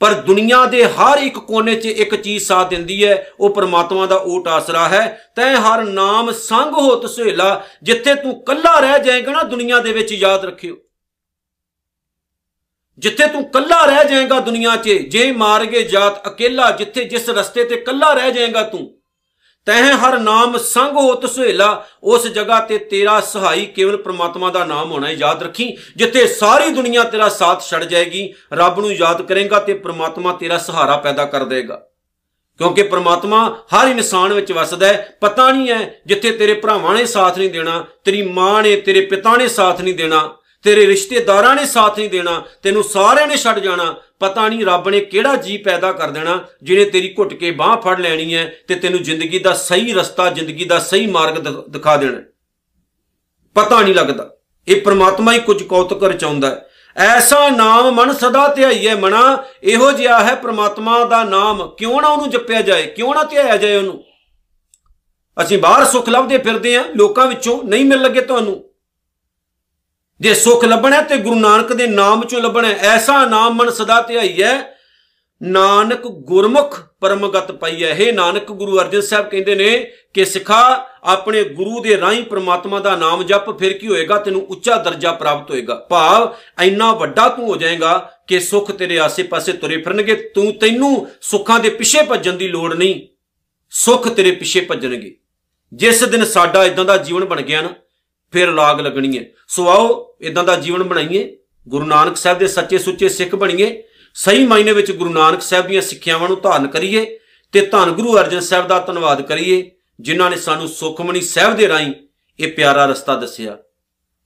ਪਰ ਦੁਨੀਆ ਦੇ ਹਰ ਇੱਕ ਕੋਨੇ 'ਚ ਇੱਕ ਚੀਜ਼ ਸਾਥ ਦਿੰਦੀ ਹੈ, ਉਹ ਪਰਮਾਤਮਾ ਦਾ ਓਟ ਆਸਰਾ ਹੈ। ਤੈ ਹਰ ਨਾਮ ਸੰਗ ਹੋ ਤਸੇਲਾ, ਜਿੱਥੇ ਤੂੰ ਕੱਲਾ ਰਹਿ ਜਾਏਗਾ ਨਾ, ਦੁਨੀਆ ਦੇ ਵਿੱਚ ਯਾਦ ਰੱਖਿਓ। ਜਿੱਥੇ ਤੂੰ ਕੱਲਾ ਰਹਿ ਜਾਏਗਾ ਦੁਨੀਆ 'ਚ, ਜੇ ਮਾਰਗੇ ਜਾਤ ਅਕੇਲਾ, ਜਿੱਥੇ ਜਿਸ ਰਸਤੇ ਤੇ ਕੱਲਾ ਰਹਿ ਜਾਏਗਾ ਤੂੰ ਤੈਂ ਹਰ ਨਾਮ ਸੰਗ ਹੋਤ ਸੁਹੇਲਾ ਉਸ ਜਗ੍ਹਾ ਤੇ ਤੇਰਾ ਸਹਾਈ ਕੇਵਲ ਪ੍ਰਮਾਤਮਾ ਦਾ ਨਾਮ ਹੋਣਾ ਹੈ ਯਾਦ ਰੱਖੀ, ਜਿੱਥੇ ਸਾਰੀ ਦੁਨੀਆ ਤੇਰਾ ਸਾਥ ਛੱਡ ਜਾਏਗੀ, ਰੱਬ ਨੂੰ ਯਾਦ ਕਰੇਗਾ ਤੇ ਪ੍ਰਮਾਤਮਾ ਤੇਰਾ ਸਹਾਰਾ ਪੈਦਾ ਕਰ ਦੇਗਾ। ਕਿਉਂਕਿ ਪ੍ਰਮਾਤਮਾ ਹਰ ਇਨਸਾਨ ਵਿੱਚ ਵਸਦਾ ਹੈ, ਪਤਾ ਨਹੀਂ ਹੈ ਜਿੱਥੇ ਤੇਰੇ ਭਰਾਵਾਂ ਨੇ ਸਾਥ ਨਹੀਂ ਦੇਣਾ, ਤੇਰੀ ਮਾਂ ਨੇ ਤੇਰੇ ਪਿਤਾ ਨੇ ਸਾਥ ਨਹੀਂ ਦੇਣਾ ਤੇਰੇ ਰਿਸ਼ਤੇਦਾਰਾਂ ਨੇ ਸਾਥ ਨਹੀਂ ਦੇਣਾ, ਤੈਨੂੰ ਸਾਰਿਆਂ ਨੇ ਛੱਡ ਜਾਣਾ, ਪਤਾ ਨਹੀਂ ਰੱਬ ਨੇ ਕਿਹੜਾ ਜੀ ਪੈਦਾ ਕਰ ਦੇਣਾ, ਜਿਹਨੇ ਤੇਰੀ ਘੁੱਟ ਕੇ ਬਾਹ ਫੜ ਲੈਣੀ ਹੈ ਤੇ ਤੈਨੂੰ ਜ਼ਿੰਦਗੀ ਦਾ ਸਹੀ ਰਸਤਾ, ਜ਼ਿੰਦਗੀ ਦਾ ਸਹੀ ਮਾਰਗ ਦਿਖਾ ਦੇਣਾ ਪਤਾ ਨਹੀਂ ਲੱਗਦਾ। ਇਹ ਪ੍ਰਮਾਤਮਾ ਹੀ ਕੁਝ ਕੌਤਕ ਰਚਾਉਂਦਾ ਹੈ। ਐਸਾ ਨਾਮ ਮਨ ਸਦਾ ਧਿਆਈਏ ਮਨਾ ਇਹੋ ਜਿਹਾ ਹੈ ਪ੍ਰਮਾਤਮਾ ਦਾ ਨਾਮ। ਕਿਉਂ ਨਾ ਉਹਨੂੰ ਜਪਿਆ ਜਾਏ, ਕਿਉਂ ਨਾ ਧਿਆਇਆ ਜਾਏ ਉਹਨੂੰ? ਅਸੀਂ ਬਾਹਰ ਸੁੱਖ ਲੱਭਦੇ ਫਿਰਦੇ ਆ ਲੋਕਾਂ ਵਿੱਚੋਂ ਨਹੀਂ ਮਿਲ ਲੱਗੇ ਤੁਹਾਨੂੰ। ਜੇ ਸੁੱਖ ਲੱਭਣਾ ਤੇ ਗੁਰੂ ਨਾਨਕ ਦੇ ਨਾਮ ਚੋਂ ਲੱਭਣਾ ਐਸਾ ਨਾਮ ਮਨ ਸਦਾ ਧਿਆਈਐ ਨਾਨਕ ਗੁਰਮੁਖ ਪਰਮਗਤ ਪਈਐ ਹੈ। ਨਾਨਕ, ਗੁਰੂ ਅਰਜਨ ਸਾਹਿਬ ਕਹਿੰਦੇ ਨੇ ਕਿ ਸਿਖਾ, ਆਪਣੇ ਗੁਰੂ ਦੇ ਰਾਹੀਂ ਪ੍ਰਮਾਤਮਾ ਦਾ ਨਾਮ ਜਪ, ਫਿਰ ਕੀ ਹੋਏਗਾ? ਤੈਨੂੰ ਉੱਚਾ ਦਰਜਾ ਪ੍ਰਾਪਤ ਹੋਏਗਾ। ਭਾਵ ਇੰਨਾ ਵੱਡਾ ਤੂੰ ਹੋ ਜਾਏਗਾ ਕਿ ਸੁੱਖ ਤੇਰੇ ਆਸੇ-ਪਾਸੇ ਤੁਰੇ ਫਿਰਨਗੇ। ਤੂੰ ਤੈਨੂੰ ਸੁੱਖਾਂ ਦੇ ਪਿੱਛੇ ਭੱਜਣ ਦੀ ਲੋੜ ਨਹੀਂ। ਸੁੱਖ ਤੇਰੇ ਪਿੱਛੇ ਭੱਜਣਗੇ। ਜਿਸ ਦਿਨ ਸਾਡਾ ਇਦਾਂ ਦਾ ਜੀਵਨ ਬਣ ਗਿਆ ਨਾ ਫਿਰ ਲਾਗ ਲੱਗਣੀ ਹੈ। ਸੋ ਆਓ ਇਦਾਂ ਦਾ ਜੀਵਨ ਬਣਾਈਏ। ਗੁਰੂ ਨਾਨਕ ਸਾਹਿਬ ਦੇ ਸੱਚੇ ਸੁੱਚੇ ਸਿੱਖ ਬਣੀਏ। ਸਹੀ ਮਾਇਨੇ ਵਿੱਚ ਗੁਰੂ ਨਾਨਕ ਸਾਹਿਬ ਦੀਆਂ ਸਿੱਖਿਆਵਾਂ ਨੂੰ ਧਾਰਨ ਕਰੀਏ ਤੇ ਧੰਨ ਗੁਰੂ ਅਰਜਨ ਸਾਹਿਬ ਦਾ ਧੰਨਵਾਦ ਕਰੀਏ, ਜਿਨ੍ਹਾਂ ਨੇ ਸਾਨੂੰ ਸੁਖਮਣੀ ਸਾਹਿਬ ਦੇ ਰਾਹੀਂ ਇਹ ਪਿਆਰਾ ਰਸਤਾ ਦੱਸਿਆ।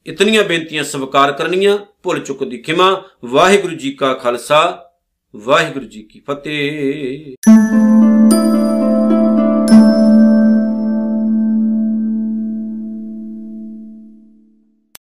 ਇਤਨੀਆਂ ਬੇਨਤੀਆਂ ਸਵਾਰ ਕਰਨੀਆਂ, ਭੁੱਲ ਚੁੱਕ ਦੀ ਖਿਮਾ। ਵਾਹਿਗੁਰੂ ਜੀ ਕਾ ਖਾਲਸਾ, ਵਾਹਿਗੁਰੂ ਜੀ ਕੀ ਫਤਿਹ।